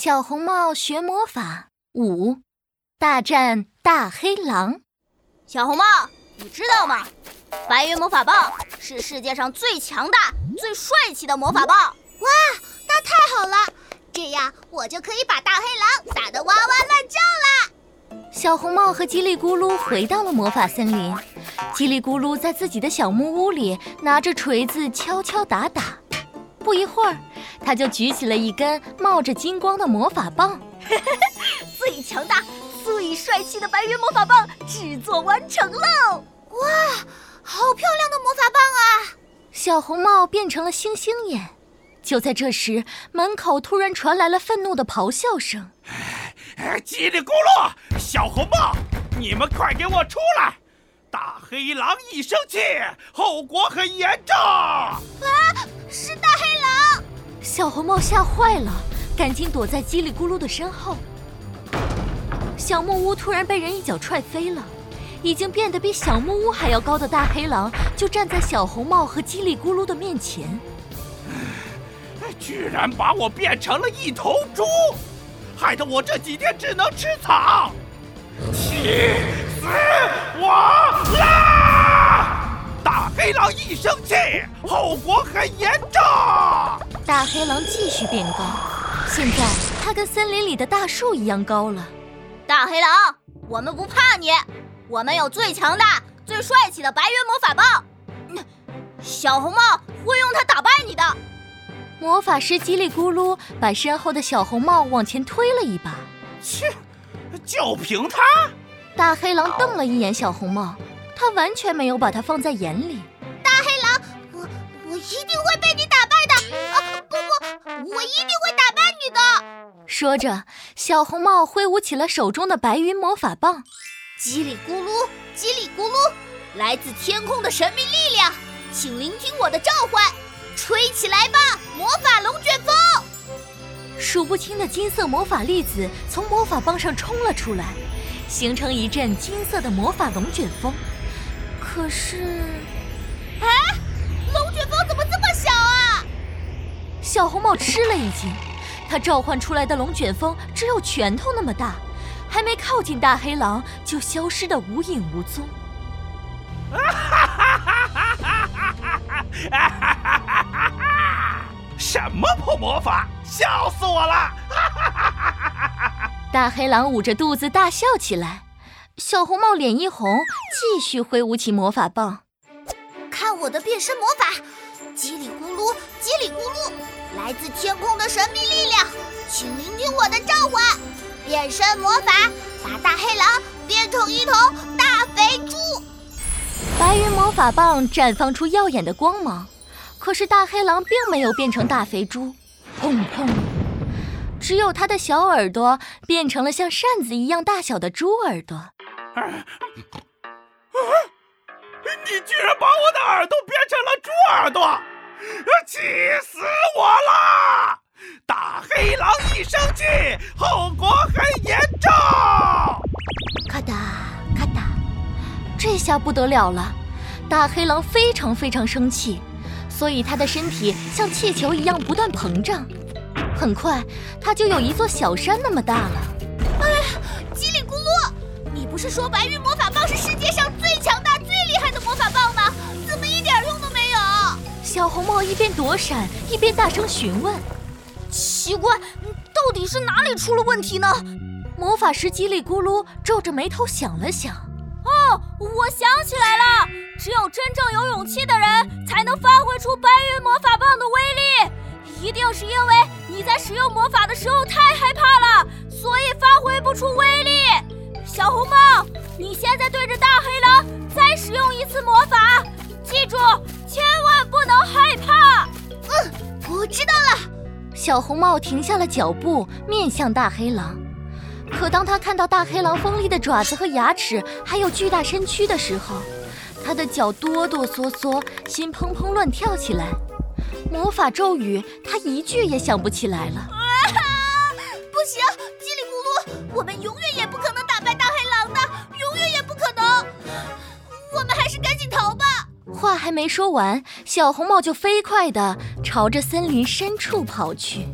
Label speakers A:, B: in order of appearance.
A: 小红帽学魔法五，大战大黑狼。
B: 小红帽，你知道吗？白云魔法棒是世界上最强大、最帅气的魔法棒。
C: 哇，那太好了！这样我就可以把大黑狼打得哇哇乱叫了。
A: 小红帽和叽里咕噜回到了魔法森林。叽里咕噜在自己的小木屋里拿着锤子敲敲打打。不一会儿，他就举起了一根冒着金光的魔法棒。
B: 最强大、最帅气的白云魔法棒制作完成喽！
C: 哇，好漂亮的魔法棒啊！
A: 小红帽变成了星星眼。就在这时，门口突然传来了愤怒的咆哮声：“
D: 叽里咕噜，小红帽，你们快给我出来！大黑狼一生气，后果很严重！”啊。
A: 小红帽吓坏了，赶紧躲在叽里咕噜的身后。小木屋突然被人一脚踹飞了，已经变得比小木屋还要高的大黑狼就站在小红帽和叽里咕噜的面前。
D: 居然把我变成了一头猪，害得我这几天只能吃草，气死我了！大黑狼一生气，后果很严重。
A: 大黑狼继续变高，现在它跟森林里的大树一样高了。
B: 大黑狼，我们不怕你，我们有最强大、最帅气的白云魔法棒。小红帽会用它打败你的。
A: 魔法师叽里咕噜把身后的小红帽往前推了一把。
D: 切，就凭他？
A: 大黑狼瞪了一眼小红帽，他完全没有把他放在眼里。
C: 大黑狼，我我一定会被你打！我一定会打败你的！
A: 说着，小红帽挥舞起了手中的白云魔法棒。
B: 叽里咕噜，叽里咕噜，来自天空的神秘力量，请聆听我的召唤，吹起来吧，魔法龙卷风！
A: 数不清的金色魔法粒子从魔法棒上冲了出来，形成一阵金色的魔法龙卷风。可是，
C: 小
A: 红帽吃了一惊，他召唤出来的龙卷风只有拳头那么大，还没靠近大黑狼就消失的无影无踪。
D: 什么破魔法，笑死我了！
A: 大黑狼捂着肚子大笑起来，小红帽脸一红，继续挥舞起魔法棒。
C: 看我的变身魔法，叽里咕噜，叽里咕噜。来自天空的神秘力量，请聆听我的召唤！变身魔法，把大黑狼变成一头大肥猪。
A: 白云魔法棒绽放出耀眼的光芒，可是大黑狼并没有变成大肥猪。砰砰！只有它的小耳朵变成了像扇子一样大小的猪耳朵。啊！
D: 你居然把我的耳朵变成了猪耳朵！气死我了！大黑狼气，后果很严重。
A: 咔哒咔哒，这下不得了了！大黑狼非常非常生气，所以他的身体像气球一样不断膨胀。很快，他就有一座小山那么大了。哎呀，
C: 叽里咕噜，你不是说白云魔法棒是世界上最强大、最厉害的魔法棒吗？怎么一点用都没有？
A: 小红帽一边躲闪，一边大声询问：“
B: 奇怪，到底是哪里出了问题呢？”
A: 魔法师叽里咕噜皱着眉头想了想：“
B: 哦，我想起来了，只有真正有勇气的人才能发挥出白云魔法棒的威力。一定是因为你在使用魔法的时候太害怕了，所以发挥不出威力。”小红帽，你现在对着大黑狼再使用一次魔法，
A: 小红帽停下了脚步，面向大黑狼。可当他看到大黑狼锋利的爪子和牙齿，还有巨大身躯的时候，他的脚哆哆嗦嗦，心砰砰乱跳起来。魔法咒语，他一句也想不起来了。啊！
C: 不行，叽里咕噜，我们永远也不可能
A: 话还没说完，小红帽就飞快地朝着森林深处跑去。